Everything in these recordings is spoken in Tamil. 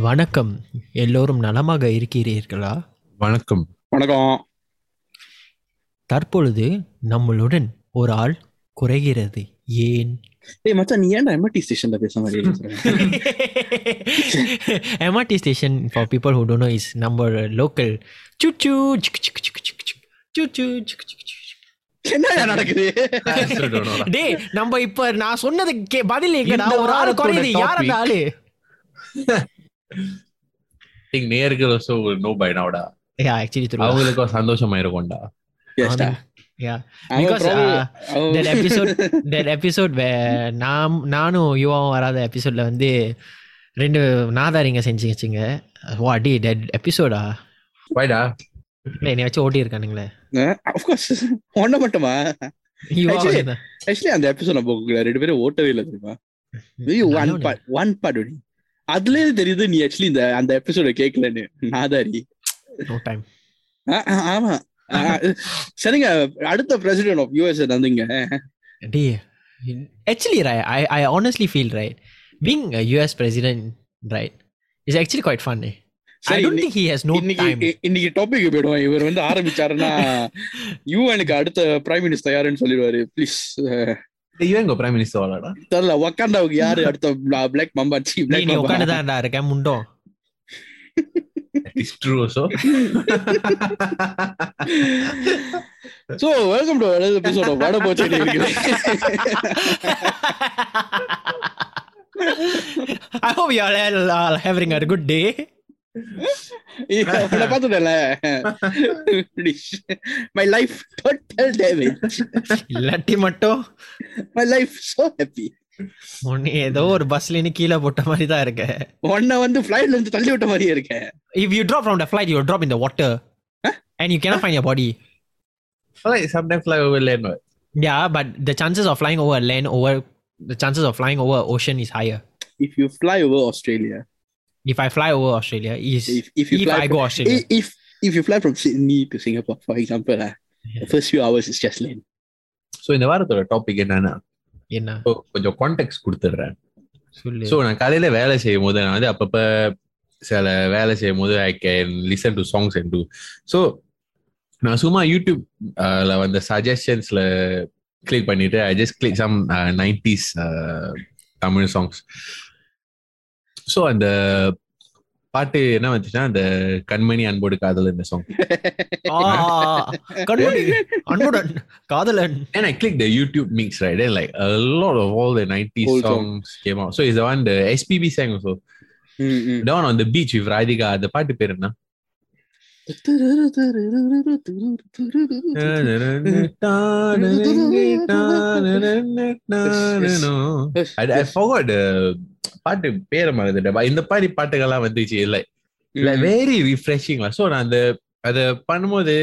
வணக்கம் எல்லோரும் நலமாக இருக்கிறீர்களா வணக்கம் வணக்கம் தற்பொழுது நம்மளுடன் ஒரு ஆள் குறைகிறது ஏன் ஏய் மச்சான் நீ ஏன்டா எம்ஆர்டி ஸ்டேஷன்ல பேச மாதிரி MRT station for people who don't know is நம்ம லோக்கல் சுச்சு சுச்சு சுச்சு சுச்சு சுச்சு என்னடா நடக்குது? டேய் நம்ம இப்ப நான் சொன்னது கே பதில் எங்கடா இந்த ஒரு ஆள் குறையுது. யார் அந்த ஆளு? யா ஆக்சுவலி த்ரூ அவங்களுக்கும் சந்தோஷமா இருக்கும்டா Yes-டா. யா அவன் Because, uh, that episode that episode where நாம் நானும் யுவாவும் வராத எபிசோட்ல வந்து ரெண்டு நாதாரிங்க செஞ்சு வச்சுங்க வா டி டெட் எபிசோடா வைடா இல்லை என்னை வச்சு ஓட்டி இருக்கானுங்களே ஒன்ன மட்டுமா? ஆக்சுவலி அந்த எபிசோட் நம்ம ரெண்டு பேரும் ஓட்டவே இல்லை தெரியுமா? ஒன் பார்ட் ஒன் பார்ட் அதுல இருந்து தெரியுது நீ ஆக்சுவலி இந்த அந்த எபிசோட கேட்கலன்னு. நாதாரி ஆமா. சரிங்க. அடுத்த பிரசிடென்ட் ஆஃப் யூஎஸ் வந்துங்க டே actually right I I honestly feel right being US president right is actually quite fun இன்னைக்கு டாபிக் போயிடுவோம். இவர் வந்து ஆரம்பிச்சாருன்னா யூஎனுக்கு அடுத்த பிரைம் மினிஸ்டர் யாருன்னு சொல்லிடுவாரு. ப்ளீஸ் இவங்க பிரைம் மினிஸ்டர் வாழடா தெரியல ஒக்காண்டாவுக்கு யாரு அடுத்த பிளாக் மம்பாச்சி பிளாக் இருக்கேன் முண்டோ. So so welcome to another episode of வட போச்சு I. My life total damage இல்லாட்டி மட்டும் மை லைஃப் சோ ஹாப்பி உன்னை ஏதோ ஒரு பஸ்ல இருந்து கீழே போட்ட மாதிரி தான் இருக்க உன்னை வந்து ஃபிளைட்ல இருந்து தள்ளி விட்ட இருக்கேன் if you drop from the flight you will drop in the water and you cannot find your body like sometimes fly over land what? yeah but the chances of flying over land over the chances of flying over ocean is higher if you fly over Australia if I fly over Australia is if if you if fly I go Australia. if if you fly from Sydney to Singapore for example uh, the first few hours is just land so இந்த வாரத்தோட டாபிக் என்னன்னா என்ன? so கொஞ்சம் கான்டெக்ட் கொடுத்துடுறேன். ஸோ நான் காலையில வேலை செய்யும் போது நான் வந்து அப்பப்ப சில வேலை செய்யும் போது I can listen to songs and do so நான் சும்மா யூடியூப் ல வந்த சஜஷன்ஸ்ல கிளிக் பண்ணிட்டு I just click some nineties Tamil songs so அந்த பாட்டு என்ன வந்துச்சுன்னா அந்த கண்மணி அன்போடு காதல் இந்த சாங் ஆ, கண்மணி அன்புடன் காதலன் And I clicked the YouTube mix, right? Then like a lot of all the 90s Old song. songs came out. So it's the one the SPB sang also. Mm, mm. The one on the beach with Radhika. The பாட்டு பேர் என்ன? I பாட்டு பேர மறந்துட்டேன். இந்த மாதிரி பாட்டுகள்லாம் வந்துச்சு இல்லை. இல்லை வெரி ரிஃப்ரெஷிங் சோ நான் அந்த அதை பண்ணும்போது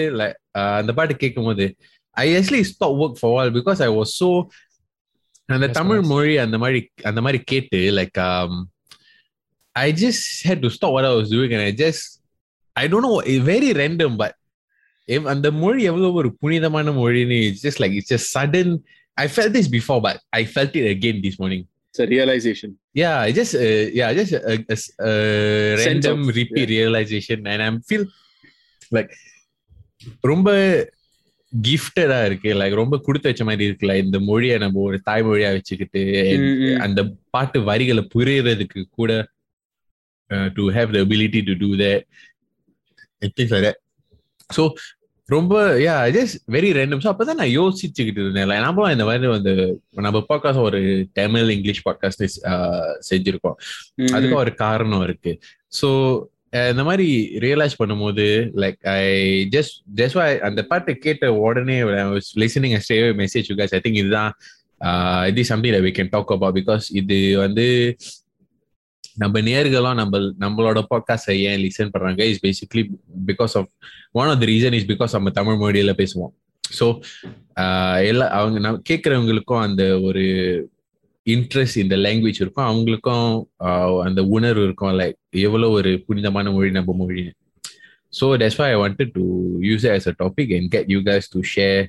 அந்த பாட்டு கேட்கும் போது I actually stop work for all because I was so அந்த தமிழ் மொழி அந்த மாதிரி அந்த மாதிரி கேட்டு like I just hate to stop what I was doing and I just I don't know very random but அந்த மொழி எவ்வளவு ஒரு புனிதமான மொழின்னு it's just like it's just sudden I fell this before but I fell it again this morning realization a realization. Yeah, just uh, yeah, just a, a, a random of, repeat ரொம்ப கிஃப்டடா இருக்கு. லைக் ரொம்ப கொடுத்து வச்ச மாதிரி இருக்குல்ல இந்த மொழியை நம்ம ஒரு தாய்மொழியா வச்சுக்கிட்டு அந்த பாட்டு வரிகளை புரியறதுக்கு கூட to have the ability to do that that so ரொம்ப yeah just very random so அப்பதான் நான் யோசிச்சுக்கிட்டு இருந்தேன். நம்மளும் இந்த மாதிரி வந்து நம்ம பாட்காஸ்ட் ஒரு தமிழ் இங்கிலீஷ் பாட்காஸ்ட் செஞ்சிருக்கோம். அதுக்கும் ஒரு காரணம் இருக்கு. ஸோ இந்த மாதிரி ரியலைஸ் பண்ணும்போது லைக் ஐ ஜஸ்ட் ஜஸ்ட் அந்த பாட்டை கேட்ட உடனே listening message you I think இதுதான் இது something we can talk about because இது வந்து நம்ம நேர்களும் நம்ம நம்மளோட பாட்காஸ்ட் ஏன் லிசன் பண்றாங்க? Is basically because of one of the reason is because நம்ம தமிழ் மொழியில பேசுவோம். ஸோ எல்லா அவங்க நம்ம கேட்குறவங்களுக்கும் அந்த ஒரு இன்ட்ரெஸ்ட் இந்த லாங்குவேஜ் இருக்கும். அவங்களுக்கும் ஆஹ், அந்த உணர்வு இருக்கும். லைக் எவ்வளோ ஒரு புனிதமான மொழி நம்ம மொழி so that's why I wanted to use as a topic and get you guys to share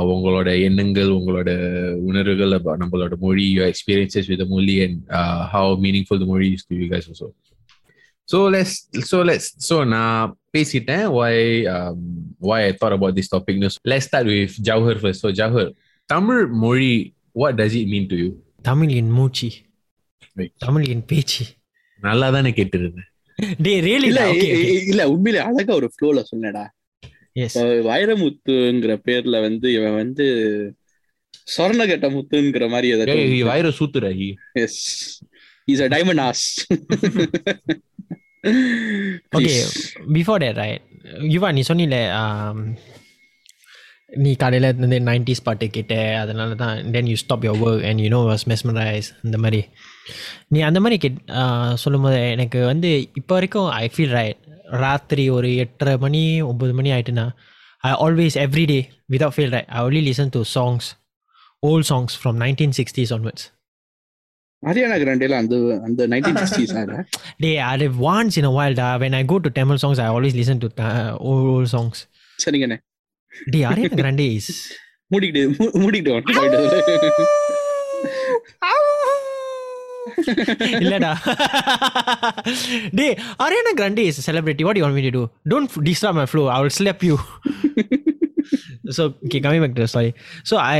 உங்களோட எண்ணங்கள் உங்களோட உணர்வுகள் நம்மளோட மொழி your experiences with the மொழி and uh, how meaningful the மொழி is to you guys also so let's so let's so நான் பேசிட்டேன் why um, why I thought about this topic let's start with Jauhar first so Jauhar Tamil மொழி what does it mean to you Tamil என் மூச்சு. தமிழ் என் பேச்சு நல்லா தானே கேட்டிருந்தேன் டே ரியலி இல்ல உண்மையிலே அழகா ஒரு ஃப்ளோல சொன்னடா வைரமுத்துங்கிற பேர்ல வந்து இவன் வந்து சொர்ணகட்ட முத்துங்கிற மாதிரி வயிறு சூத்துற he. Yes is a diamond as okay before that right Yuva நீ சொன்னில நீ காலையில் இருந்து நைன்டிஸ் பாட்டு கேட்ட அதனால தான் then you stop your work and you know was mesmerize இந்த மாதிரி. நீ அந்த மாதிரி கேட் சொல்லும்போது எனக்கு வந்து இப்போ வரைக்கும் ஐ ஃபீல் ரைட் ராத்திரி ஒரு எட்டரை மணி ஒம்பது மணி ஆயிட்டுனா I always every day without feel right I only listen to songs old songs from nineteen sixties onwards Ariana கிராண்டேல அந்த அந்த நைன்டீன் சிக்ஸ்டீஸ் டே அது once in a while டா. When I go to Tamil songs I always listen to uh, old old songs. சரிங்கண்ணே டே Ariana Grande is மூடிக்கிட்டு மூடிக்கிட்டு. இல்லடா. டே Ariana Grande is celebrity what you want me to to don't disturb my flow I will slap you so okay coming back to sorry so I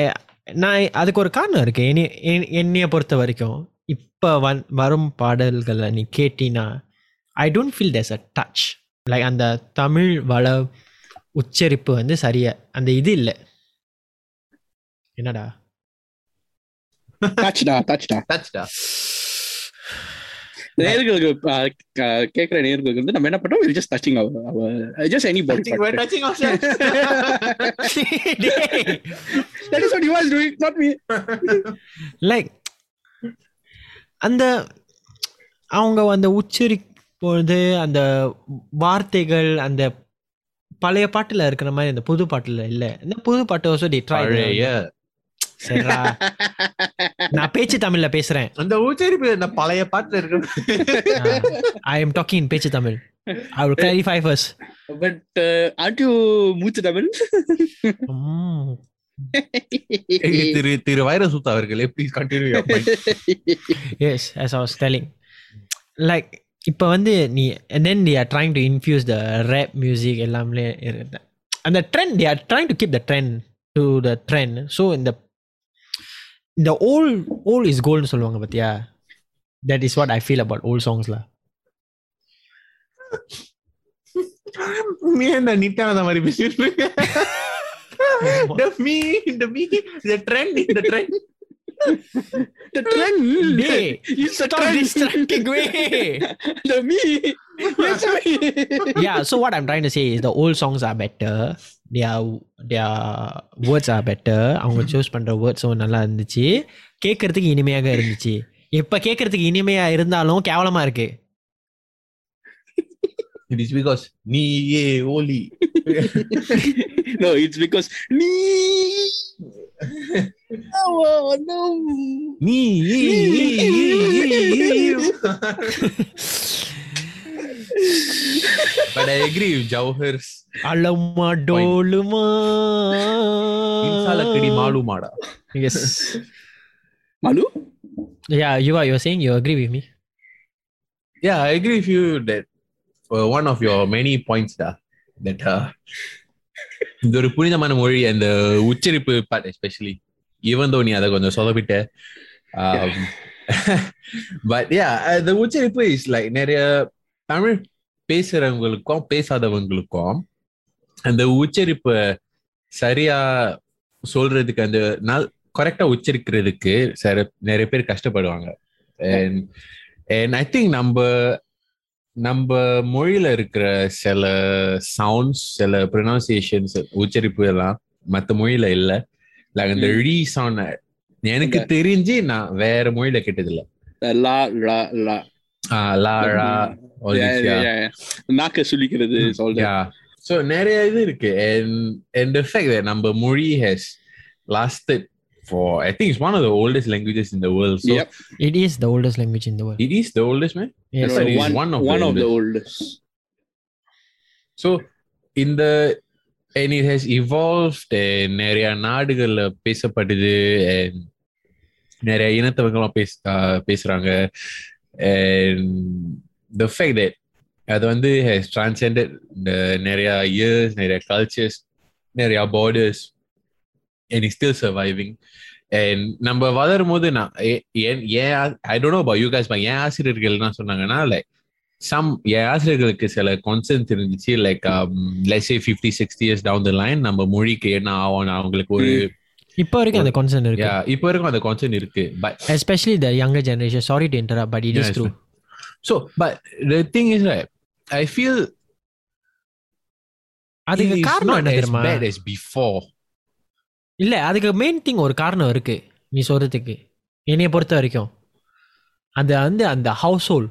நான் அதுக்கு ஒரு காரணம் இருக்கு. என்னை என்- என்னைய பொறுத்த வரைக்கும் இப்போ வந் வரும் பாடல்களை நீ கேட்டினா I don't feel these a touch like அந்த தமிழ் வள உச்சரிப்பு வந்து சரியா அந்த இது இல்லை. என்னடா? Touchடா, touchடா. Touchடா. நேயர்களுக்கு அஹ், க- கேக்குற நேயர்களுக்கு வந்து நம்ம என்ன பண்றோம் We're just touching our- our- just any body Touching- part. we're touching ourselves. That is what you was doing, not me. Like அந்த அவங்க அந்த உச்சரிப்பொழுது அந்த வார்த்தைகள் அந்த பழைய பாட்டுல இருக்கிற மாதிரி அந்த புது பாட்டுல இல்ல இந்த புது பாட்டு also they try பழைய சரிடா நான் பேச்சு தமிழ்ல பேசுறேன் அந்த உச்சரிப்பு இந்த பழைய பாட்டுல இருக்கு ஐ எம் டாக்கிங் பேச்சு தமிழ் ஐ will clarify first But, uh, aren't you மூச்சு தமிழ்? Mm. திரு திரு வைரசுத் அவர்களே please continue yes as I was telling like இப்போ வந்து நீ and then they are trying to infuse the rap music எல்லாமே இருக்கு அந்த trend they are trying to keep the trend to the trend so in the இந்த old old is gold சொல்லுவாங்க பாத்தியா that is what I feel about old songs lah நீ என்ன நித்யானந்த மாதிரி பேசிட்டு இருக்க the me the me the trend the trend The trend. Dey, It's a stop trend. distracting me The me. Yes, me. yeah so what i'm trying to say is the old songs are better Their their words are better. அவங்க சூஸ் பண்ற வேர்ட்ஸும் நல்லா இருந்துச்சு. கேட்கறதுக்கு இனிமையாக இருந்துச்சு. இப்ப கேட்கறதுக்கு இனிமையா இருந்தாலும் கேவலமா இருக்கு. It is because நீ ஏ ஓலி. No, it's because. Oh, no. நீ but I agree with Jawhar's அலமா Doluma இன்சாலக்கடி மாலுமாடா yes Malu? yeah you are you're saying you agree with me yeah I agree with you that uh, one of your many points da that uh, இந்த ஒரு புனிதமான மொழி அந்த உச்சரிப்பு part especially even though நீ அதை கொஞ்சம் சொதப்பிட்ட um, but yeah uh, the உச்சரிப்பு is like நிறைய தமிழ் பேசுறவங்களுக்கும் பேசாதவங்களுக்கும் அந்த உச்சரிப்பு சரியா சொல்றதுக்கு அந்த நாள் கரெக்டா உச்சரிக்கிறதுக்கு சில நிறைய பேர் கஷ்டப்படுவாங்க. And and I think நம்ம நம்ம மொழியில இருக்கிற சில சவுண்ட்ஸ் சில ப்ரொனவுன்சியேஷன்ஸ் உச்சரிப்பு எல்லாம் மத்த மொழியில இல்ல. லைக் அந்த. ரீ சவுண்ட் எனக்கு தெரிஞ்சு நான் வேற மொழியில கேட்டது Uh. நாக்க சுளிக்கிறது is all that. Yeah. So நிறைய இது இருக்கு and and the fact that நம்ம மொழி has lasted for I think it's one of the oldest languages in the world. So Yep. it is the oldest language in the world it is the oldest man. yes is one, one of the one of the oldest. So in the and it has evolved and நிறைய நாடுகள்ல பேசப்படுது and நிறைய இனத்தவங்களும் பேச பேசுறாங்க and the fact that அது வந்து has transcended the நிறைய years நிறைய cultures நிறைய borders and it's still surviving. And நம்ம வளரும் போது நான் ஏன் ஏன் I don't know about you guys but என் ஆசிரியர்கள் என்ன சொன்னாங்கன்னா லைக் சம் என் ஆசிரியர்களுக்கு சில கான்சென்ட் இருந்துச்சு like let's say fifty sixty years down the line நம்ம மொழிக்கு என்ன ஆகும் அவங்களுக்கு ஒரு இப்போ வரைக்கும் அந்த கான்சர்ன் இருக்கு. Yeah, இப்போ வரைக்கும் அந்த கான்சென்ட் இருக்கு but especially the younger generation. Sorry to interrupt but it is Yeah, true. So but the thing is right I feel அதுக்கு காரணம் not என்ன as தெரியுமா bad as before. இல்ல அதுக்கு மெயின் திங் ஒரு காரணம் இருக்கு நீ சொல்றதுக்கு. என்னைய பொறுத்த வரைக்கும். அது வந்து அந்த ஹவுஸ் ஹோல்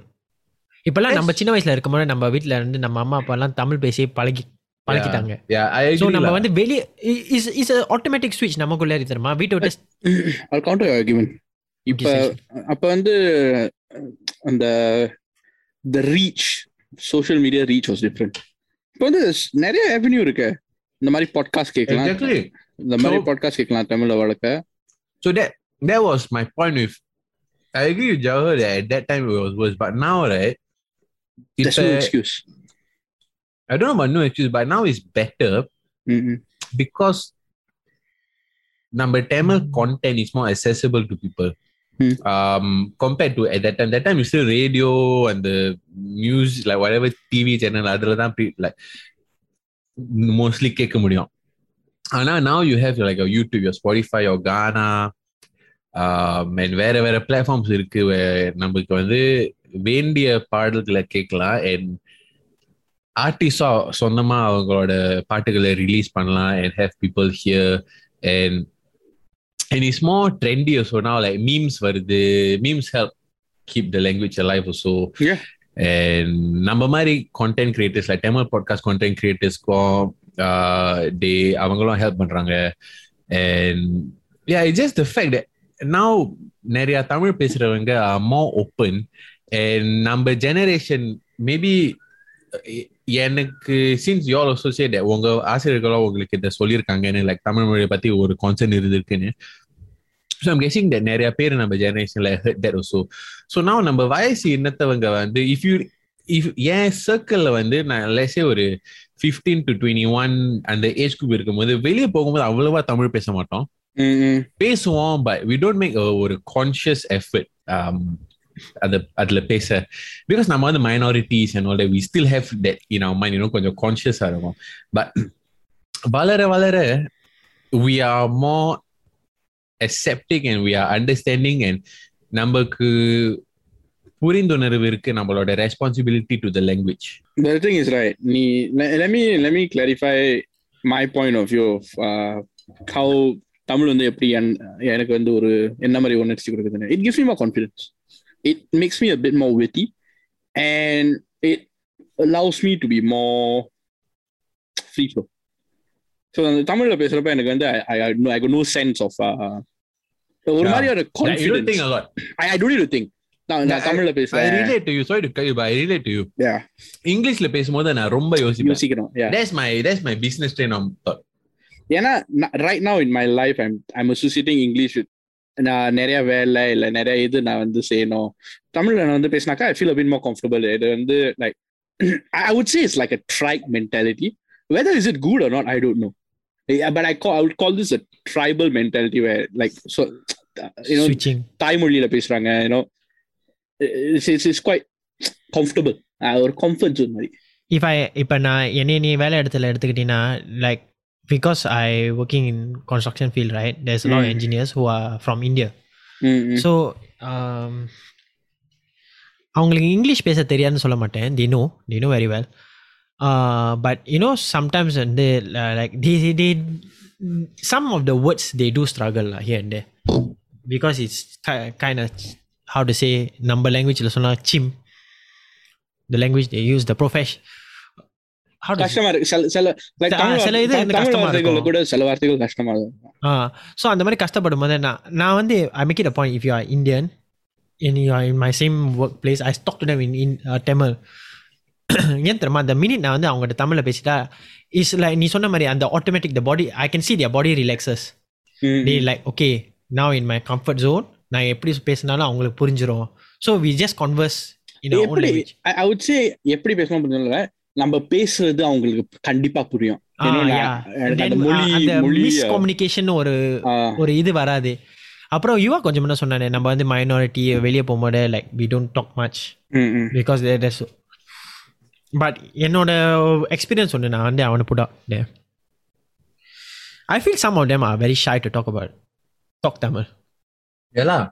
இப்பெல்லாம் நம்ம சின்ன வயசுல இருக்கும்போது நம்ம வீட்ல இருந்து நம்ம அம்மா அப்பா எல்லாம் தமிழ் பேசி பழகி பழகிட்டாங்க. நம்ம. வந்து வெளியே இஸ் இஸ் ஆட்டோமேட்டிக் ஸ்விட்ச் நமக்குள்ள இருக்கு தெரியுமா? வீட்டை விட்டு. இப்ப அப்ப வந்து அந்த the reach social media reach was different இப்போ வந்து ஸ்- நிறைய அவென்யூ இருக்கு இந்த மாதிரி பாட்காஸ்ட் கேட்கலாம் exactly இந்த மாதிரி So- பாட்காஸ்ட் கேட்கலாம் தமிழ்ல வளர்க்க so that that was my point with I agree with Jawahar that at that time it was worse but now right it's there's no a, excuse I don't know about no excuse but now it's better ம், because number Tamil content is more accessible to people. Hmm. Um, compared to at that time, that time you still radio and the news, like whatever TV channel, அதுல தான் pre- like mostly கேட்க முடியும். ஆனா now you have like your YouTube, your Spotify, your Ghana, um, and வேற வேற platforms இருக்கு where நமக்கு வந்து வேண்டிய பாடல்களை கேட்கலாம் and ஆர்டிஸ்டா சொந்தமா அவங்களோட பாட்டுகளை ரிலீஸ் பண்ணலாம் and have people hear and and it's more trendy also now like memes வருது memes help keep the language alive also Yeah. and நம்ம மாதிரி content creators like Tamil podcast content creatorsக்கும் uh, they அவங்களும் help பண்றாங்க and yeah it's just the fact that now நிறைய தமிழ் பேசுறவங்க are more open and நம்ம generation maybe எ- எனக்கு since you all say that உங்க ஆசிரியர்களும் உங்களுக்கு இதை சொல்லியிருக்காங்கன்னு லைக் தமிழ் மொழியை பத்தி ஒரு கான்சர்ன் இருந்திருக்குன்னு ஸோ ஐம் கெஸிங் தட் நிறைய பேர் நம்ம ஜெனரேஷன்ல ஹெட் தட் ஆல்சோ ஸோ நான் நம்ம வயசு என்னத்தவங்க வந்து இஃப் யூ இஃப் என் சர்க்கிள்ல வந்து நான் லெஸே ஒரு ஃபிஃப்டீன் டு டுவெண்ட்டி ஒன் அந்த ஏஜ் குரூப் இருக்கும்போது வெளியே போகும்போது அவ்வளவா தமிழ் பேச மாட்டோம். ம், ம். பேசுவோம் பட் வி டோன்ட் மேக் ஒரு கான்ஷியஸ் எஃபர்ட் அது அதுல பேச. பிகாஸ் நம்ம வந்து minorities and all we still have that in our mind இன்னும் கொஞ்சம் கான்ஷியஸா இருக்கும். பட் வளர வளர we are more accepting and we are understanding and நமக்கு புரிந்துணர்வு இருக்கு நம்மளோட responsibility to the language The thing is right. நீ let let me let me clarify my point of view of uh, how Tamil வந்து எப்படி என்- எனக்கு வந்து ஒரு என்ன மாதிரி உணர்ச்சி கொடுக்குதுன்னு. It gives me more confidence it makes me a bit more witty and it allows me to be more free flow. So அந்த தமிழ்ல பேசுறப்ப எனக்கு வந்து I, I, I got no sense of uh, ஒரு. மாதிரி ஒரு யூ டோன்ட் திங்க் நான் தமிழ்ல I பேசுறேன். Relate to you. Sorry to cut you but I relate to you. Yeah. இங்கிலீஷ்ல பேசும்போது நான் ரொம்ப யோசிப்பேன். யோசிக்கணும் yeah. That's my that's my business train of thought. ஏன்னா right now in my life I'm I'm associating English நான் நிறைய வேலை இல்லை நிறைய இது நான் வந்து செய்யணும். தமிழ்ல நான் வந்து பேசினாக்கா I feel a bit more comfortable இது வந்து like I would say it's like a mentality whether is it good or not I don't know But I call I would call this a tribal mentality where like so you know ஸ்விட்சிங் தாய்மொழியில பேசுறாங்க you know it's it's quite comfortable ஒரு கம்ஃபர்ட் ஜோன் மாதிரி இஃப் ஐ இப்போ நான் என்னைய நீ வேலை இடத்துல எடுத்துக்கிட்டீங்கன்னா like because I working in construction field right there's lot Mm. engineers who are from India ம், ம். ஸோ அவங்களுக்கு இங்கிலீஷ் பேச தெரியாதுன்னு சொல்ல மாட்டேன் they know they know very well but you know sometimes வந்து like they they some of the words they do struggle here and because it's kind how to say நம்ம லாங்குவேஜில் சொன்னால் seem the language they use the profession how does கஷ்டமா இருக்கு. சில சில like ஆ, தமிழ் சில இது வார்த்தை- வந்து தமிழ் கஷ்டமா வார்த்தைகள்ல இருக்கும். கூட சில வார்த்தைகள் கஷ்டமா இருக்கும். ஆ ஸோ அந்த மாதிரி கஷ்டப்படும் போது நான் நான் வந்து I make it a point if you are Indian in you are in my same workplace I talk to them in in Tamil ஏன் தெரியுமா? அந்த மினிட் நான் வந்து அவங்ககிட்ட தமிழ்ல பேசிட்டா இஸ் லைக் நீ சொன்ன மாதிரி அந்த automatic the body I can see their body relaxes they like okay now in my comfort zone நான் எப்படி பேசினாலும் அவங்களுக்கு புரிஞ்சிரும். So we just converse in எப்படி லாங்குவேஜ் ஐ வுட் சே எப்படி பேசணும் புரியல நம்ம பேசுறது அவங்களுக்கு கண்டிப்பா புரியும். நான் மிஸ்கம்யூனிகேஷன் ஒரு ஒரு இது வராது. அப்புறம் யுவா கொஞ்சம் முன்ன சொன்னானே நம்ம வந்து மைனாரிட்டி வெளியே போகும்போது like we don't talk much ம், ம். பிகாஸ் பட் என்னோட எக்ஸ்பீரியன்ஸ் ஒன்று நான் வந்து அவனை புடா I feel some of them are very shy to talk about talk Tamil எல்லாம்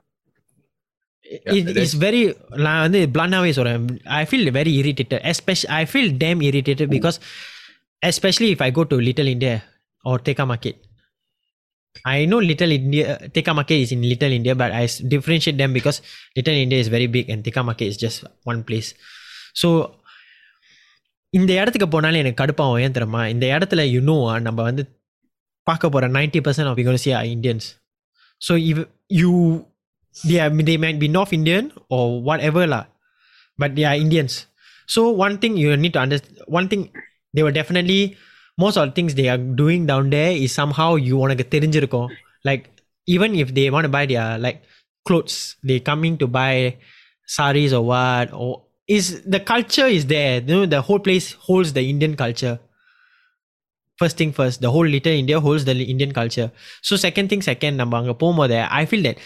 it that's- is very நான் வந்து பிளானாவே சொல்றேன். I feel very irritated especially I feel them irritated because especially if I go to Little India or Tekka market I know Little India, Tekka Market is in Little India, but I s- differentiate them because Little India is very big and Tekka Market is just one place. So இந்த இடத்துக்கு போனாலே எனக்கு கடுப்பாகும் ஏன் தெரியுமா இந்த இடத்துல யூ நோ நம்ம வந்து பார்க்க போகிற ninety percent of you see Indians so if you they are they might be North Indian or whatever lah, but they are Indians. So one thing you need to understand. One thing they were definitely most of the things they are doing down there is somehow you want to தெரிஞ்சிருக்கும் like even if they want to buy their like clothes they coming to buy saris or what or is the culture is there you know the whole place holds the indian culture first thing first the whole little india holds the indian culture so second thing second நம்ம அங்க போகும்போது i feel that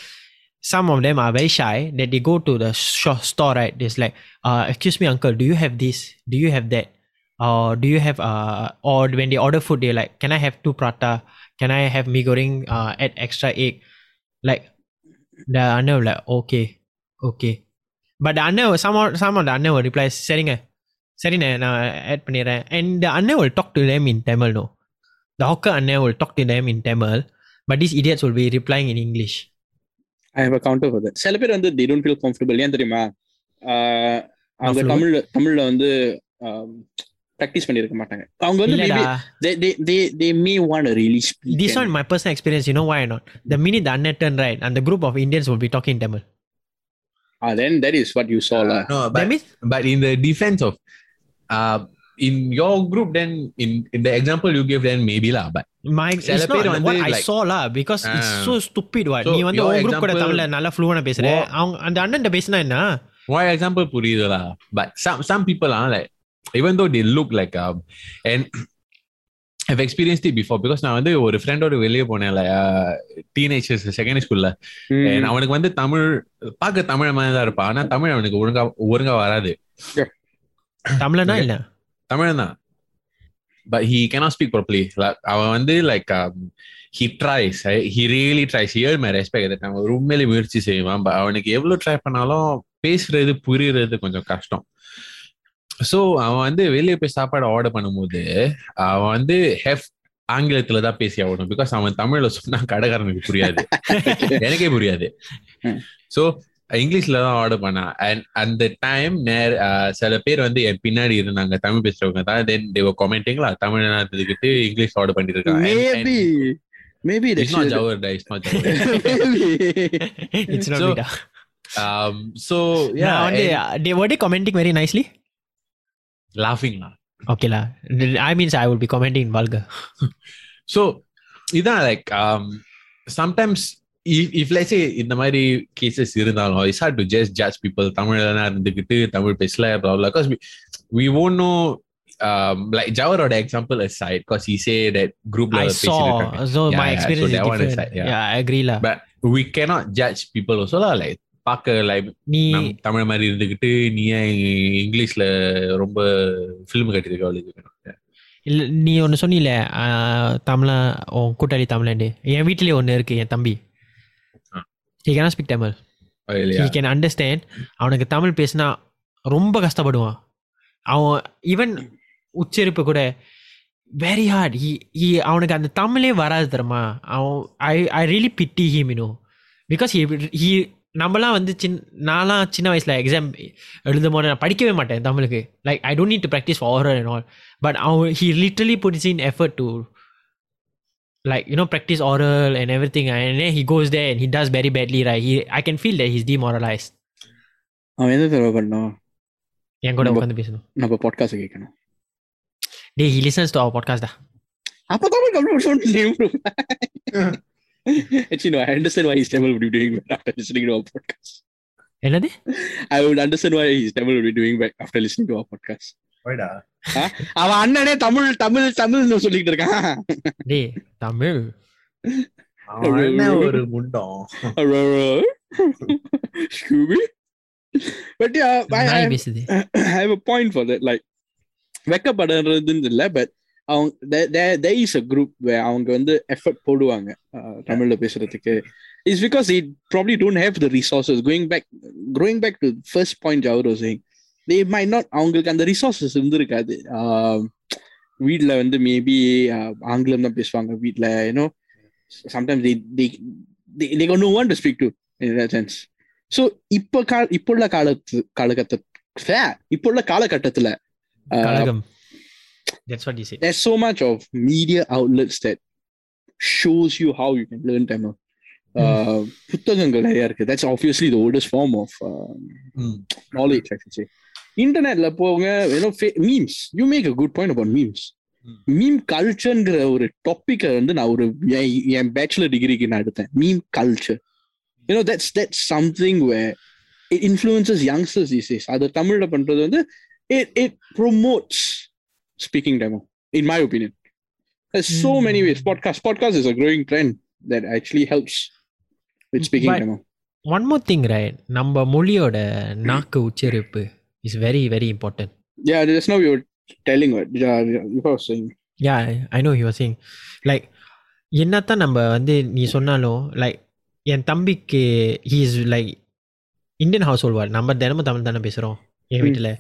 some of them are very shy that they go to the sh- store right there's like uh excuse me uncle do you have this do you have that or do you have uh or when they order food they're like can i have two prata can i have mee goreng uh add extra egg like the அண்ணன் will like okay okay But the அண்ணன் will- some of, some of the அண்ணன் will reply சரிங்க சரிண்ணே நான் add பண்ணிடுறேன் and the அண்ணன் will talk to them in Tamil no the hawker அண்ணன் will talk to them in Tamil but these idiots will be replying in English I have a counter for that. சில பேர் வந்து they don't feel comfortable ஏன் தெரியுமா ஆஹ் அவங்க fluent? தமிழ்ல தமிழ்ல வந்து ப்ராக்டிஸ் பண்ணிருக்க மாட்டாங்க அவங்க வந்து இல்லடா maybe they they they they may want to really speak this and- one my personal experience you know why or not the minute the அண்ணன் turn right ah then that is what you saw lah no, that but means but in the defense of uh in your group then in in the example you gave then maybe lah but my சில it's பேர் not வந்து what I like- saw lah because it's Ah. so stupid what So, நீ வந்து your உன் group கூட example- தமிழ்ல நல்லா fluent பேசுற What- அவங்க அந்த அண்ணன் பேசினா என்ன why example புரியுது lah but some some people are like even though they look like um and I've experienced it before because நான் வந்து ஒரு ஃப்ரெண்டோட வெளியே போனேன்ல டீனேஜர்ஸ் செகண்டரி ஸ்கூல்ல. அவனுக்கு வந்து தமிழ் பார்க்க தமிழ் மாதிரி தான் இருப்பான். ஆனா தமிழ் அவனுக்கு ஒழுங்கா ஒழுங்கா வராது. தமிழனா. இல்ல தமிழ் தான். But he cannot speak properly அவன் வந்து like he tries he really tries here my respect அவன் உண்மையிலே முயற்சி செய்வான். பட் அவனுக்கு எவ்வளவு ட்ரை பண்ணாலும் பேசுறது புரியுறது கொஞ்சம் கஷ்டம். ஸோ அவன் வந்து வெளியே போய் சாப்பாடு ஆர்டர் பண்ணும்போது அவன் வந்து ஹெஃப் ஆங்கிலத்துல தான் பேசி ஆகணும். பிகாஸ் அவன் தமிழ்ல சொன்னா கடைக்காரனுக்கு புரியாது. எனக்கே புரியாது. ஸோ இங்கிலீஷ்ல தான் ஆர்டர் பண்ணேன் அண்ட் அந்த டைம் நேர் சில பேர் வந்து என் பின்னாடி இருந்தாங்க. தமிழ் பேசுறவங்க தான். தென் தேவர் கமெண்டிங்களா தமிழ் இருந்துக்கிட்டு English order maybe. Maybe they it's not your it's not your maybe. It's not So, me, da. um so yeah and they were they commenting very nicely. laughing lah okay lah I means I will be commenting in vulgar so இதான் like um sometimes if if let's say இந்த மாதிரி கேசஸ் இருந்தாலும் it's hard to just judge people தமிழ்ல இருந்துகிட்டு தமிழ் பேசல problem because we won't know um like ஜவரோட example aside because he say that groupல I saw பேசிருக்காங்க so Yeah, my yeah, experience so is that one different aside, yeah. yeah I agree lah but we cannot judge people also lah like பார்க்க லைக் நீ தமிழ் மாதிரி இருந்துகிட்டு நீ ஏன் இங்கிலீஷ்ல ரொம்ப ஃபிலிம் கட்டிருக்க அவளுக்கு இல்ல நீ ஒன்று சொன்னில தமிழா உன் கூட்டாளி தமிழண்டு. என் வீட்டிலேயே ஒன்று இருக்கு என் தம்பி. ஆ. he cannot speak Tamil he can understand. அவனுக்கு தமிழ் பேசினா ரொம்ப கஷ்டப்படுவான். அவன் ஈவன் உச்சரிப்பு கூட வெரி ஹார்ட் ஹி ஹி அவனுக்கு அந்த தமிழே வராது தெரியுமா? அவன் I I really pity him you know because he he நம்மலாம் வந்து சின் நான்லாம் சின்ன வயசில் எக்ஸாம் எழுதும் போது நான் படிக்கவே மாட்டேன் தமிழுக்கு. Like I don't need to practice for oral and all. But அவன் he literally puts in effort to like you know practice oral and everything. And then he goes there and he does very badly right? He I can feel that he's demoralized. அவன் எந்த தடவை பண்ணோம் என் கூட நம்ம- உட்காந்து பேசணும். நம்ம பாட்காஸ்ட் கேட்கணும். டேய் ஹி லிசன்ஸ் டு அவர் பாட்காஸ்டா அப்ப Tamil complete improve Actually, no, I understand why he's Tamil would be doing well after listening to our podcast. என்னது I would understand why he's Tamil would be doing well after listening to our podcast. Whyடா? அவன் அண்ணனே தமிழ் தமிழ் தமிழ்னு சொல்லிட்டு இருக்கான் டேய் தமிழ் அவன் என்ன ஒரு முண்டம் I, நாய் பேசுது I have a point for that. Like, வெக்கப்படுறதுன்னு இல்லை பட் அவங்க is a group where அவங்க வந்து எஃபர்ட் போடுவாங்க uh, தமிழ்ல பேசுறதுக்கு it's because probably don't have the resources going back growing back to first point Jawar was saying they might not அவங்களுக்கு அந்த ரிசோர்சஸ் இருந்திருக்காது Uh, வீட்ல வந்து மேபி ஆங்கிலம் தான் பேசுவாங்க வீட்ல you know sometimes got no one to speak to in that sense so இப்போ கா இப்போ உள்ள காலத்து காலகட்ட இப்போ உள்ள காலகட்டத்துல uh, Kazhagam that's what you say there's so much of media outlets that shows you how you can learn Tamil. Uh, புத்தகங்கள் நிறைய இருக்கு. That's obviously the oldest form of um, ம். knowledge I should say. இன்டர்நெட்ல போங்க you know memes you make a good point about memes ம். மீம் கல்ச்சர்ங்கிற ஒரு டாபிக்கை வந்து நான் ஒரு என்- என் பேச்சுலர் டிகிரிக்கு நான் எடுத்தேன். Meme culture you know that's that's something way it influences youngsters these days அது தமிழ்ல பண்றது வந்து it it promotes Speaking demo in my opinion There's so Mm. many ways. Podcast podcast is a growing trend that actually helps with speaking But- demo. One more thing right நம்ம மொழியோட நாக்கு உச்சரிப்பு is very very important Yeah, just now you were telling what yeah, yeah, you were saying. Yeah I know you sing like என்னத்தான் நம்ம வந்து நீ சொன்னாலும் லைக் என் தம்பிக்கு he is like Indian household நம்ம தினமும் தமிழ் தானே பேசுகிறோம் என் ம். வீட்டில்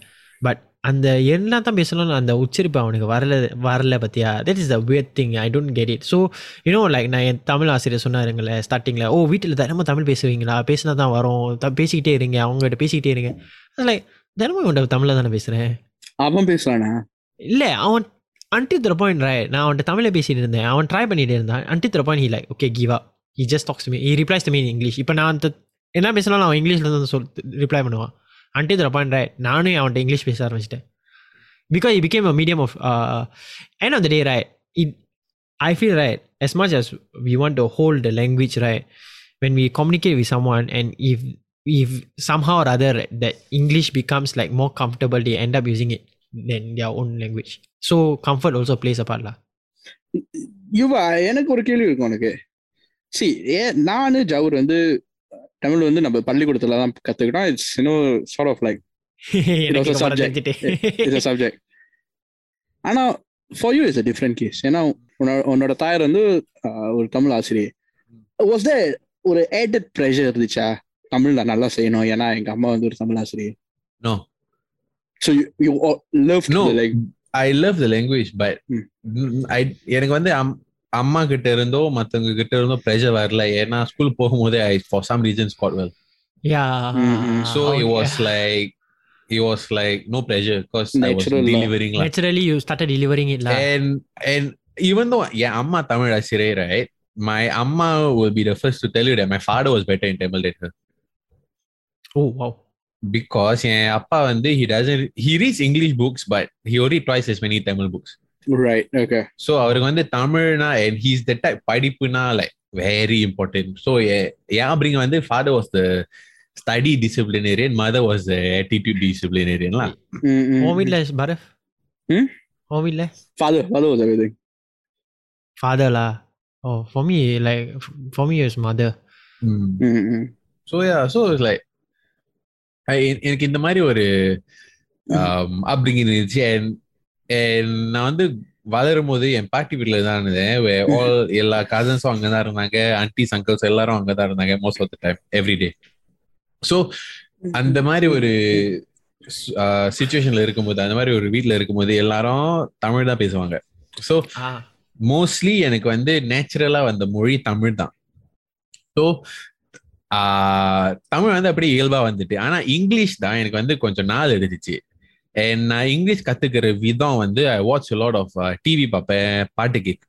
பட் அந்த என்ன தான் பேசணும் அந்த உச்சரிப்பு அவனுக்கு வரல வரல பத்தியா? That is the weird thing I don't get it so you know like நான் என் தமிழ் ஆசிரியர் சொன்னாருங்களே ஸ்டார்டிங்கில் ஓ வீட்டில் தினமும் தமிழ் பேசுவீங்களா? பேசினா தான் வரும். த பேசிக்கிட்டே இருங்க. அவங்ககிட்ட பேசிக்கிட்டே இருங்க. லைக் தினமும் இவன்கிட்ட தமிழில் தானே பேசுகிறேன் அவன் பேசுறானா? இல்லை அவன் அன்டி த பாயிண்ட் ரைட் நான் அவன்கிட்ட தமிழில் பேசிட்டு இருந்தேன். அவன் ட்ரை பண்ணிட்டு இருந்தான். Until the point he like okay give he just talks me he replies to me in English இப்போ நான் அந்த என்ன பேசினாலும் அவன் இங்கிலீஷில் தான் சொல் ரிப்ளை பண்ணுவான். அன்டி த பாயிண்ட் ரைட் நானும் அவன்கிட்ட இங்கிலீஷ் பேச ஆரம்பிச்சிட்டேன் because it became a medium of end of the day right it i feel right as much as we want to hold the language right when we communicate with someone and if if somehow or other that english becomes like more comfortable they end up using it than their own language so comfort also plays a part lah Yuva எனக்கு ஒரு கேள்வி இருக்கும் உனக்கு சி ஏ நானு ஜவுர் வந்து தமிழ் வந்து நம்ம பள்ளிக்கூடத்துல தான் கத்துக்கிட்டோம் இட்ஸ் இன்னும் சார்ட் ஆஃப் லைக் போட சப்ஜெக்ட் ஆனா for you is a different case ஏன்னா உன்னோட உன்னோட தாயார் வந்து ஒரு தமிழ் ஆசிரியர். வாஸ் த ஒரு ஏடட் ப்ரெஷர் இருந்துச்சா? தமிழ் நான் நல்லா செய்யணும். ஏன்னா எங்க அம்மா வந்து ஒரு தமிழ் ஆசிரியர். No. So you love No. Like I love the language, but Hmm. I எனக்கு வந்து அம்மா கிட்ட இருந்தோ மத்தவங்க கிட்ட இருந்தோ ப்ரெஷர் வரல ஏன்னா ஸ்கூல் போகும்போதே I for some reason scored well yeah Mhm. so it okay. was like it was like no pressure because I was Natural lah. delivering like naturally you started delivering it lah and and even though yeah amma tamil ஆசிரியர் right my amma will be the first to tell you that my father was better in tamil than her oh wow because என் அப்பா வந்து he doesn't he reads english books but he only twice as many tamil books right okay so அவருக்கு வந்து தமிழ்னா and he's the type படிப்புனா like very important so என் என் அப்படிங்க வந்து father was the study disciplinarian mother was the attitude disciplinarian lah உன் வீட்டில் பரத் Hmm? உன் வீட்டில் father father was everything father lah oh for me like for me it's mother mm. Mm-mm. So yeah so like I- எ- எனக்கு இந்த மாதிரி ஒரு அப்ரிங்கிங் இருந்துச்சு and and நான் வந்து வளரும் போது என் பாட்டி வீட்டில் தான் இருந்தேன். எல்லா கசன்ஸும் அங்கே தான் இருந்தாங்க. ஆன்டிஸ் அங்கிள்ஸ் எல்லாரும் அங்கே தான் இருந்தாங்க most of the time every day so அந்த மாதிரி ஒரு சுச்சுவேஷன்ல இருக்கும்போது அந்த மாதிரி ஒரு வீட்டில் இருக்கும்போது எல்லாரும் தமிழ் தான் பேசுவாங்க. ஸோ மோஸ்ட்லி எனக்கு வந்து நேச்சுரலா வந்த மொழி தமிழ் தான். ஸோ தமிழ் வந்து அப்படியே இயல்பா வந்துட்டு ஆனா இங்கிலீஷ் தான் எனக்கு வந்து கொஞ்சம் நாள் எடுத்துச்சு. நான் இங்கிலீஷ் கத்துக்கிற விதம் வந்து I watch lot of TV பார்ப்பேன் பாட்டு கேக்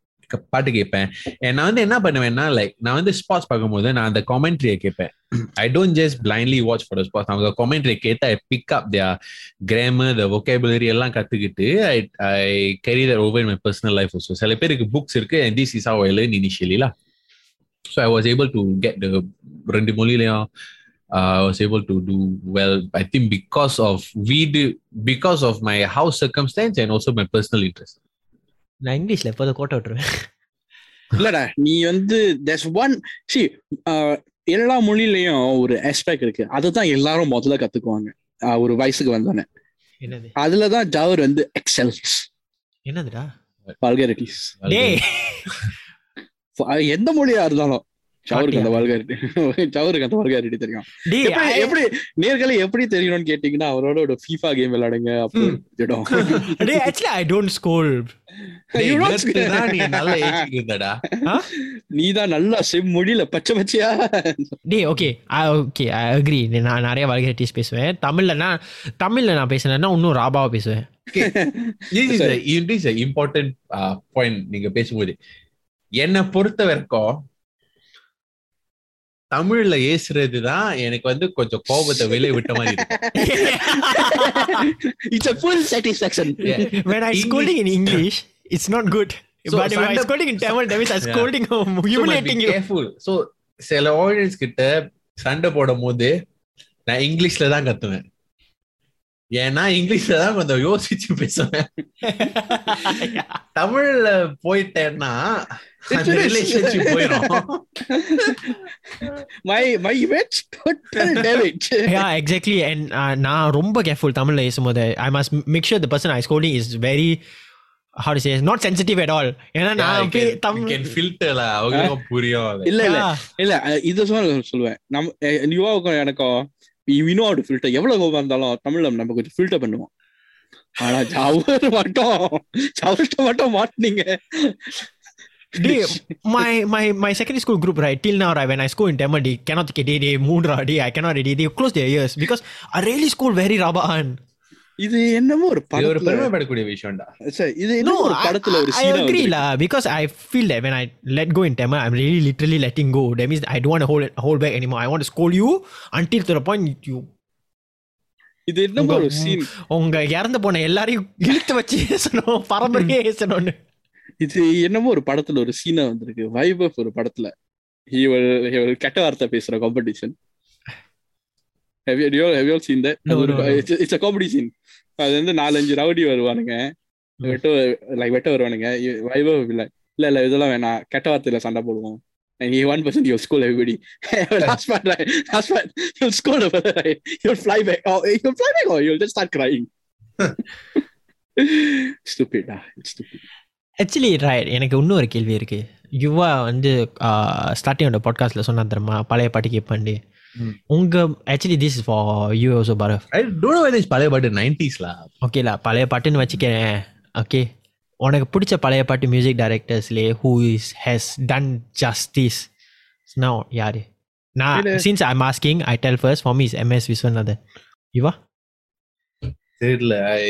பாட்டு கேட்பேன். நான் வந்து என்ன பண்ணுவேன்னா லைக் நான் வந்து ஸ்பாட்ஸ் பார்க்கும்போது நான் அந்த காமெண்ட்ரியை கேட்பேன். I don't just blindly watch for sports அவங்க காமெண்ட்ரியை கேட்டு I pick up the grammar the vocabulary எல்லாம் கத்துக்கிட்டு I I carry that over in my personal life also சில பேருக்கு புக்ஸ் இருக்கு and this is how I learned initially lah. So I was able ரெண்டு மொழியிலையும் uh, I was able to do well I think because of we do because of my house circumstance and also my personal interest. நான் இங்கிலீஷ்ல எப்போது கோட்டை விட்டுருவேன். இல்லடா நீ வந்து there's ஒன் சி எல்லா மொழியிலயும் ஒரு ஆஸ்பெக்ட் இருக்கு. அதுதான் எல்லாரும் முதல்ல கத்துக்குவாங்க. ஒரு வயசுக்கு வந்தோடனே என்னது? அதுலதான் ஜவர் வந்து எக்ஸல்ஸ் என்னதுடா? வல்கரிட்டிஸ் எந்த மொழியா இருந்தாலும். ஜவருக்கு அந்த? வல்காரிட்டி ஜவருக்கு அந்த வல்காரிட்டி தெரியும். எப்படி நேர்களை எப்படி தெரியணும்னு கேட்டீங்கன்னா அவரோட ஒரு ஃபீஃபா கேம் விளையாடுங்க அப்படின்னு திடம். டேய் actually I don't scold. டேய், You don't நேத்து தான் நீ நல்ல செம் மொழியில பச்சை பச்சையா? ஓகே ஓகே ஐ அக்ரி நான் நிறைய வல்கரிட்டிஸ் பேசுவேன். தமிழ்ல நான் தமிழ்ல நான் பேசினேன்னா இன்னும் ராபாவா பேசுவேன். A important uh, நீங்க பேசும்போது. என்னை பொறுத்த வரைக்கும் தமிழ்ல ஏசுறது தான் எனக்கு வந்து கொஞ்சம் கோபத்தை வெளியே விட்ட மாதிரி இருக்கு it's a full satisfaction Yeah. when I scolding in English it's not good So, but if I scolding in Tamil that means I'm Yeah. scolding So, must be humiliating you careful. So, சில ஆடியன்ஸ் கிட்ட சண்டை போடும் போது நான் இங்கிலீஷ்ல தான் கத்துவேன் ஏன்னா இங்கிலீஷ்ல தான் கொஞ்சம் யோசிச்சு பேசுவேன். தமிழ்ல போயிட்டேன்னா exactly. And uh, நான் ரொம்ப கேர்ஃபுல் தமிழ்ல பேசும்போது I must make sure the person I scolding is very how to say not sensitive at all. ஏன்னா நான் தமிழ் ஃபில்டர்ல அவங்களுக்கும் புரியும் இல்ல இல்ல. இல்ல இது சொல்ல சொல்லுவேன் நம்ம யுவாவுக்கும் எனக்கும் வினோ அவுட் ஃபில்டர் எவ்வளவு கோபம் இருந்தாலும் தமிழ்ல நம்ம கொஞ்சம் ஃபில்டர் பண்ணுவோம் ஆனா ஜவர் மட்டும் ஜவர்ட்ட மட்டும் மாட்டினீங்க Dey, my my my secondary school group right till now right when I score in Tamil they cannot get they they moon right I cannot ready they close their ears because I really school very raban இது என்னமோ ஒரு இது ஒரு படத்துல பெருமைப்படக்கூடிய விஷயம்டா சரி, இது no என்னமோ ஒரு I, படத்துல ஒரு I China agree lah because I feel that when I let go in Tamil I'm really literally letting go that means I don't want to hold it, hold back anymore I want to scold you until to the point you இது என்னமோ ஒரு சீன் உங்க இறந்து போன எல்லாரையும் இழுத்து வச்சு ஏசணும் பரம்பரையே ஏசணும்னு இது என்னமோ ஒரு படத்துல ஒரு சீனா வந்திருக்கு வைபவ் ஒரு படத்துல will கெட்ட வார்த்தை பேசுற competition have you, you all, have you all seen that No, அது ஒரு- no, no. it's, it's a comedy scene அது வந்து நாலஞ்சு ரவுடி வருவானுங்க வெட்ட லைக் வெட்ட வருவானுங்க வைபவ் இல்ல இல்ல இல்ல இதெல்லாம் வேணாம் கெட்ட வார்த்தையில சண்டை போடுவோம் and he one person he'll scold everybody last part right last part he'll scold over right he'll fly back or he'll fly back or he'll just start crying stupid ah it's stupid actually right எனக்கு இன்னும் ஒரு கேள்வி இருக்கு யுவா வந்து ஸ்டார்டிங் பாட்காஸ்ட்ல சொன்னா தெரியுமா பழைய பாட்டு கேட்பாண்டு ம். உங்க actually this for you also பரஃப் I don't know whether is பழைய பாட்டு 90s லா. ஓகேலா பழைய பாட்டுன்னு வச்சுக்கிறேன் ஓகே உனக்கு பிடிச்ச பழைய பாட்டு music டைரக்டர்ஸ்லேயே who is has done justice நான் யாரு? நான். Since I asking I tell first for me is MS Viswanathan யுவா தெரியல I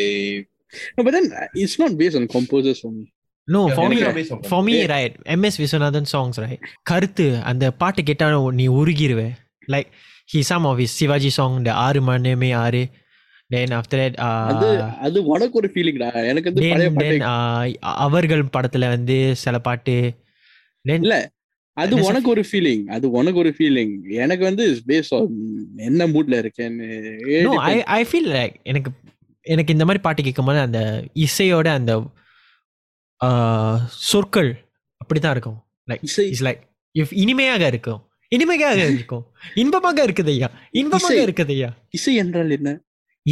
no but then it's not based on composers for me. No for me எனக்கு based on for me Yeah. Right MS Viswanathan songs right கருத்து அந்த பாட்டு கேட்டா நீ உருகிருவே. Like he some of is Sivaji song இந்த ஆறு மணிமே ஆறு தென் ஆஃப்டர் தட் அது அது உனக்கு ஒரு ஃபீலிங்டா எனக்கு வந்து பழைய பாட்டு தென் அவர்கள் படத்துல வந்து சில பாட்டு. இல்ல அது உனக்கு ஒரு ஃபீலிங் அது உனக்கு ஒரு ஃபீலிங் எனக்கு வந்து பேஸ் என்ன மூட்ல இருக்கேன்னு ஐ ஐ ஃபீல் லைக் எனக்கு எனக்கு இந்த மாதிரி பாட்டு கேட்கும்போது அந்த இசையோட அந்த ஆஹ், சொற்கள் அப்படிதான் இருக்கும். லைக் இஸ் லைக் இனிமையாக இருக்கும். இனிமையாக இருக்கும். இன்பமாக இருக்குது ஐயா இன்பமாக இசை. இருக்குது ஐயா இசை என்றால் என்ன?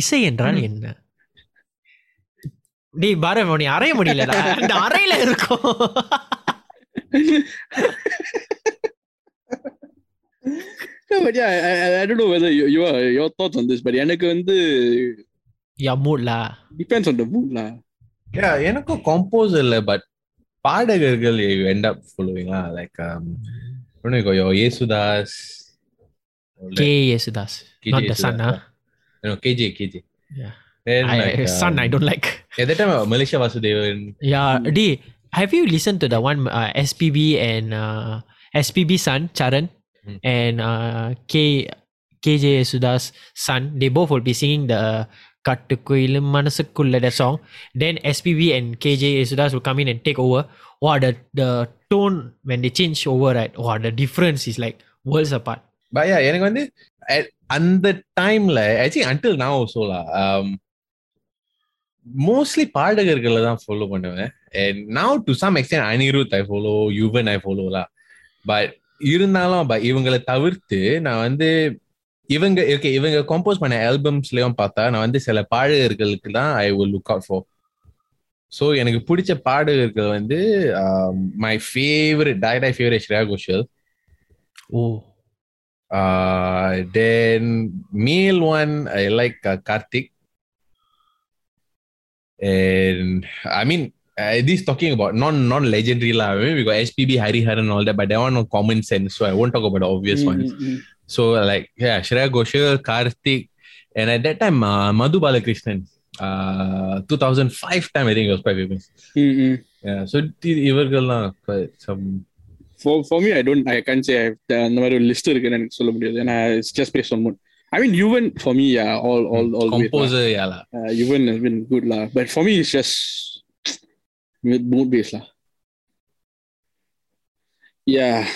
இசை என்றால் என்ன? டேய் பாரு நீ அறைய முடியலடா. அந்த அறையில இருக்கும். No, but yeah, I, I, I don't know whether you, your your thoughts on this, but எனக்கு வந்து யா மூட்லா depends on the mood lah. யா எனக்கும் கம்போஸ் இல்ல பட் பாடகர்கள் end up ஃபாலோவிங்கா like Pernah kau yo Yesudas. K Yesudas. Not the son ah. No KJ KJ. Yeah. Then I, like, son I um, don't like. Yeah, that time uh, Malaysia was there. Yeah, D. Have you listened to the one uh, SPB and uh, SPB son Charan hmm. and uh, K KJ Sudas son? They both will be singing the Kattukuil Manasukulla that song. Then SPB and KJ Sudas will come in and take over. Wow, the the tone when they change over, right? Wow, the difference is like worlds apart. But yeah எனக்கு வந்து at- அந்த டைம்ல ஆக்சுவலி அன்டில் நான் ஓசோலா மோஸ்ட்லி பாடகர்களை தான் ஃபாலோ பண்ணுவேன் and now to some extent Anirudh I follow Yuvan I ஃபாலோலா but இருந்தாலும் பட் இவங்களை தவிர்த்து நான் வந்து இவங்க ஓகே இவங்க கம்போஸ் பண்ண ஆல்பம்ஸ்லயும் பார்த்தா நான் வந்து சில பாடகர்களுக்கு தான் I will look out for so எனக்கு பிடிச்ச பாடகர்கள் வந்து my favourite Tirah favourite Shreya Ghoshal then male one, I like uh, Karthik. And I mean, uh, this talking about non non legendary lah. I mean, we got SPB, Hariharan, and all that, but that one no common sense. So I won't talk about the obvious Mm, ones. mm, mm. So like yeah, Shreya Ghoshal, Karthik, and at that time uh, Madhu Balakrishnan. Uh, 2005 time I think it was quite famous. Mm, mm. Yeah, so தி- இவர்கள்லாம் quite some For for me, I don't, I can't say I have the- அந்த மாதிரி ஒரு லிஸ்ட் இருக்குன்னு எனக்கு சொல்ல முடியாது ஏன்னா it's just based on mood. I mean, Yuvan for me, yeah, all all all the way, lah. composer, yeah lah. Uh, Yuvan has been good lah, but for me, it's just with mood based lah. Yeah,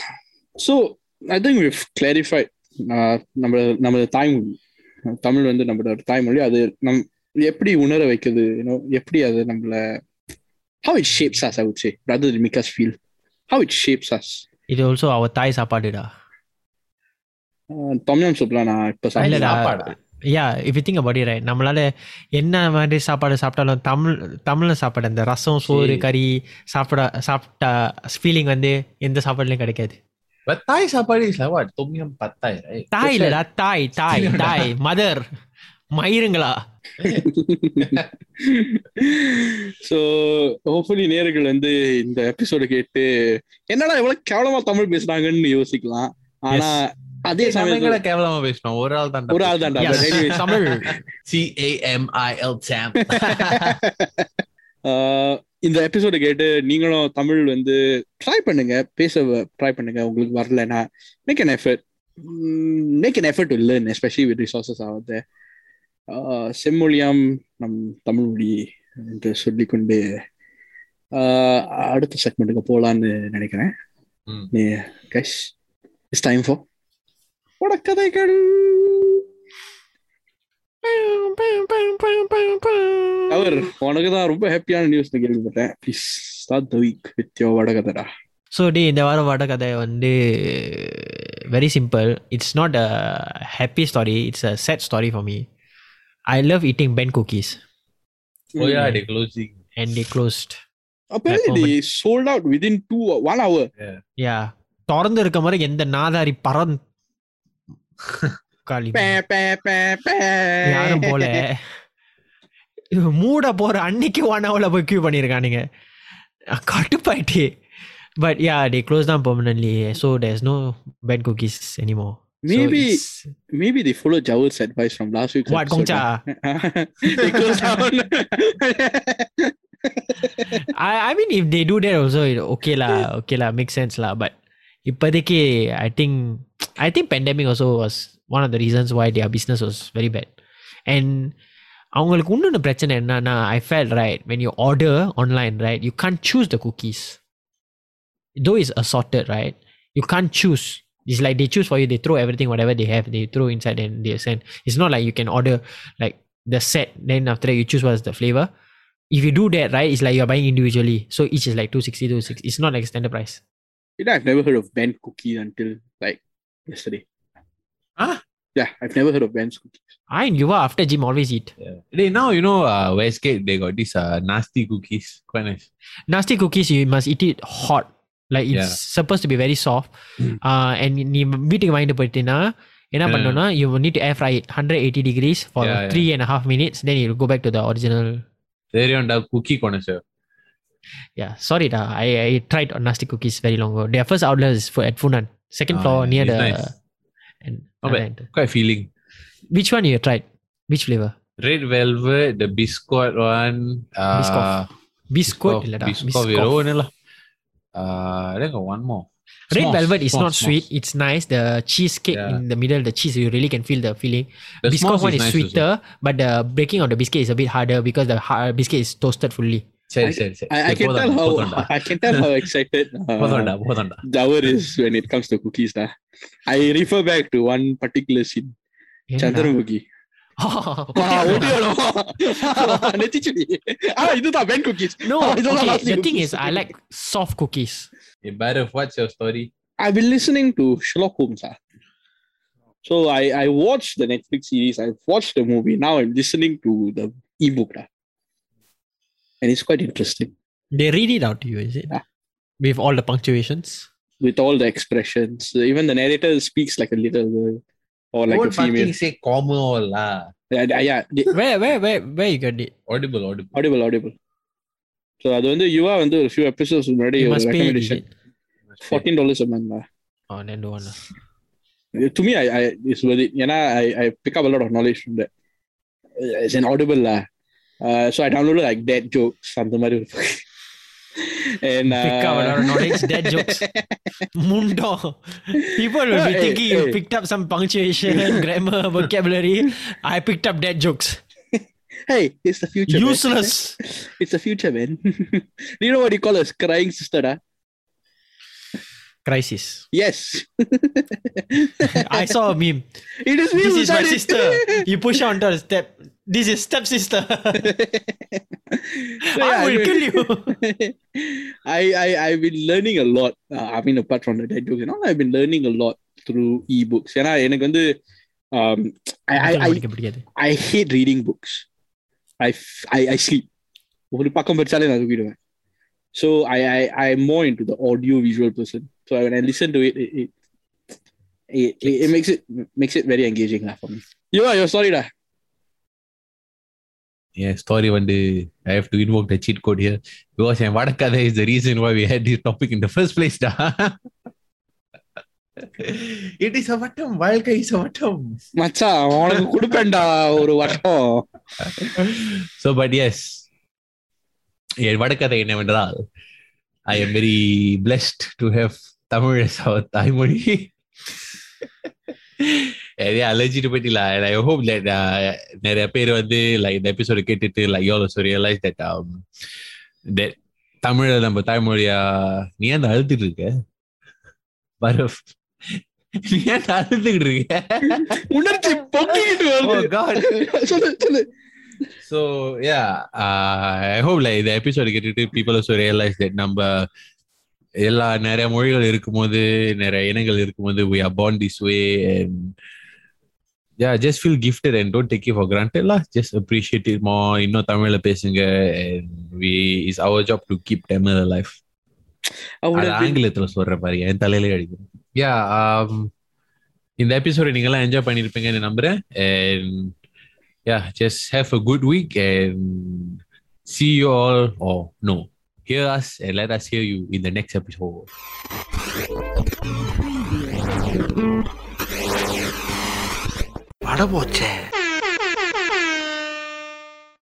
so I think we've clarified uh, நம்ம நம்ம தாய்மொழி தமிழ் வந்து நம்மளோட தாய்மொழி அது நம் எப்படி உணர வைக்குது you know, எப்படி அது நம்மள how it shapes us I would say rather than make us feel how it shapes us இது also our தாய் சாப்பாடுடா uh, தொம்யம் சூப்லாம் நான் இப்போ. சாப்பாடு. Yeah if you think about right நம்மளால என்ன மாதிரி சாப்பாடு சாப்பிட்டாலும் தமிழ் தமிழ்ல சாப்பாடு அந்த ரசம் சோறு. கறி சாப்பிட சாப்பிட்டா ஃபீலிங் வந்து எந்த சாப்பாடுலயும் கிடைக்காது? Tom yum pad thai, right? தாய் இல்லடா தாய் தாய் தாய் மதர் மயிருங்களா ஸோ ஹோப்ஃபுல்லி நேர்கள் வந்து இந்த எபிசோடு கேட்டு என்னடா இவ்வளவு கேவலமா தமிழ் பேசுறாங்கன்னு யோசிக்கலாம் ஆனா அதே எங்கடா கேவலமா பேசணும் ஒரு ஆள் தான் ஒரு ஆள் anyways, Tamil. C A M I L Sam இந்த எபிசோடு கேட்டு நீங்களும் தமிழ் வந்து ட்ரை பண்ணுங்க. பேச ட்ரை பண்ணுங்க. உங்களுக்கு வரலன்னா make an effort make an effort learn especially with resources ஆகுது. செம்மொழியாம் நம் தமிழ் மொழி என்று சொல்லிக்கொண்டு அடுத்த செக்மெண்ட்டுக்கு போகலான்னு நினைக்கிறேன். கைஸ் இட்ஸ் டைம் ஃபார் உடக்கதைகள் அவர் உனக்கு தான் ரொம்ப ஹாப்பியான நியூஸ் கேள்விப்பட்டேன். Please start the week with your வடகதடா. So டி இந்த வாரம் வட கதை வந்து very simple it's not a happy story it's a sad story for me I love eating Ben cookies oh yeah they closing and the closed apparently they sold out within two one hour. Yeah திறந்து இருக்க மாதிரி எந்த நாதாரி பறந் காலி பே, பே, பே, பே. யாரும் போல இவன் மூட போற அன்னைக்கு ஒன் ஹவர்ல போய் queue பண்ணிருக்கானுங்க கட்டுப்பாயிட்டு but yeah they close down permanently so there's no bad cookies anymore So maybe it's- maybe they followed Jawal's advice from last week's what episode. Gongcha they closed down I, I mean if they do that also it okay lah okay lah makes sense lah but இப்போதைக்கு I think I think pandemic also was one of the reasons why their business was very bad and அவங்களுக்கு இன்னொன்று பிரச்சனை என்னன்னா I felt right when you order online right you can't choose the cookies though it's assorted right you can't choose it's like they choose for you they throw everything whatever they have they throw inside and they send it's not like you can order like the set then after that you choose what's the flavor if you do that right it's like you're buying individually so each is like 260 260 it's not like standard price you know, I've never heard of Ben cookie until like yesterday. Huh? Yeah, I've never heard of Ben's cookie. I and you are after gym always eat yeah. They, now you know uh, Westgate they got this uh, nasty cookies quite nice nasty cookies you must eat it hot like it's Yeah. supposed to be very soft uh, and நீ வீட்டுக்கு வாங்கிட்டு போயிட்டீங்கன்னா என்ன Yeah. பண்ணணும்னா you will need to air fry it 180 degrees for Yeah, yeah. three and a half minutes then you'll go back to the original தெரியும்டா cookie connoisseur yeah sorry da, I, I tried nasty cookies very long ago their first outlet is for, at Funan Second ah, floor near the. Nice. And, Not bad. Quite feeling. Which one you tried? Which flavor? Red velvet, the biscuit one. Uh, biscuit. Biscuit. Biscuit. Biscuit. Biscuit. Lah. Uh, then got one more. Smalls, Red velvet smalls, is not smalls. sweet. It's nice. The cheesecake yeah. in the middle, the cheese, you really can feel the feeling. The biscuit one is, nice sweeter, also. but the breaking of the biscuit is a bit harder because the biscuit is toasted fully. சரி சரி சரி I, I சரி, can tell போதும்டா, how போதும்டா. I can tell how excited போதும்டா, uh, போதும்டா. Jawar is when it comes to cookies. Nah. I refer back to one particular scene. Chandramukhi. Ah, ஒடியோடா. நெத்திச்சுடி. Ah, இதுதான் Ben cookies. no, Ah, இதெல்லாம் okay, nasty the thing cookies. is, I like soft cookies. Hey, Bhairav, what's your story? I've been listening to Sherlock Holmes. Ah. So I, I watched the Netflix series. I watched the movie. Now I'm listening to the ebook. Ah. And it's quite interesting They read it out to you, is it? Yeah. With all the punctuations. with all the expressions. Even the narrator speaks like a little girl or like Don't a female. fucking say comma lah. Yeah, yeah, the- Where, where, where, where you got it? Audible, audible. audible, audible. So அது வந்து யுவா வந்து ஒரு few episodes முன்னாடி You ஒரு must pay it, is recommendation it? fourteen dollars a month lah. Oh, then don't want. lah. To me, I, I it's worth it. ஏன்னா I, I pick up a lot of knowledge from that. It's an audible lah. Uh, so I downloaded like dead jokes அந்த மாதிரி ஒரு and uh, Pick up a lot of knowledge, dead jokes. Mundo. People will be Hey, thinking you hey. picked up some punctuation, grammar, vocabulary. I picked up dead jokes. hey, it's the future. man. Useless. It's the future, man. Do you know what you call a crying sister? Da? Crisis. Yes, I saw a meme. it is me. This who is my said it. sister. You push her onto a step. This is step sister. So, yeah, I will mean- kill you. I, I I've been learning a lot. Uh, I mean, apart from the dead jokes and all, I've been learning a lot through ebooks. ஏன்னா எனக்கு வந்து um, I, I, I, படிக்க பிடிக்காது. I hate reading books. I, f- I, I sleep. ஒரு பக்கம் படிச்சாலே நான் தூக்கிடுவேன். So I, I, I'm more into the audio visual person. So when I listen to it, it, it, it, it, it makes it makes it very engaging lah for me. You are your story lah. Yeah, story வந்து I have to invoke the cheat code here because N வடக்கதை is the reason why we had this topic in the first place டா It is a வட்டம் வாழ்க்கை is a வட்டம் மச்சான் உனக்கு கொடுப்பேன்டா ஒரு வட்டம் So but yes என் வடக்கதை என்னவென்றால் I am very blessed to have Tamil தாய்மொழி நிறைய அலர்ஜிட்டு பற்றில and I hope that uh, நிறைய பேர் வந்து like இந்த எபிசோட கேட்டுட்டு like you all also realize that um, that தமிழ நம்ம தாய்மொழியா நீ ஏன் அழுத்துட்டு இருக்க? பரஃப் நீ ஏன் அழுத்துக்கிட்டு இருக்க? உணர்ச்சி பொங்கிட்டு Oh வருது yeah, uh, I hope like the episode கேட்டுட்டு people also realize that நம்ம எல்லா நிறைய மொழிகள் இருக்கும்போது நிறைய இனங்கள் இருக்கும்போது we are born this way and yeah just feel gifted and don't take it for granted lah just appreciate it more இன்னும் தமிழ்ல பேசுங்க and we it's our job to keep Tamil alive I would அது have been- ஆங்கிலத்துல சொல்ற பாரு என் தலையிலே அடிக்கும் யா இந்த எபிசோட நீங்க எல்லாம் என்ஜாய் பண்ணிருப்பீங்கன்னு நம்புறேன் and yeah just have a good week and see you all or no hear us and let us hear you in the next அட போச்சே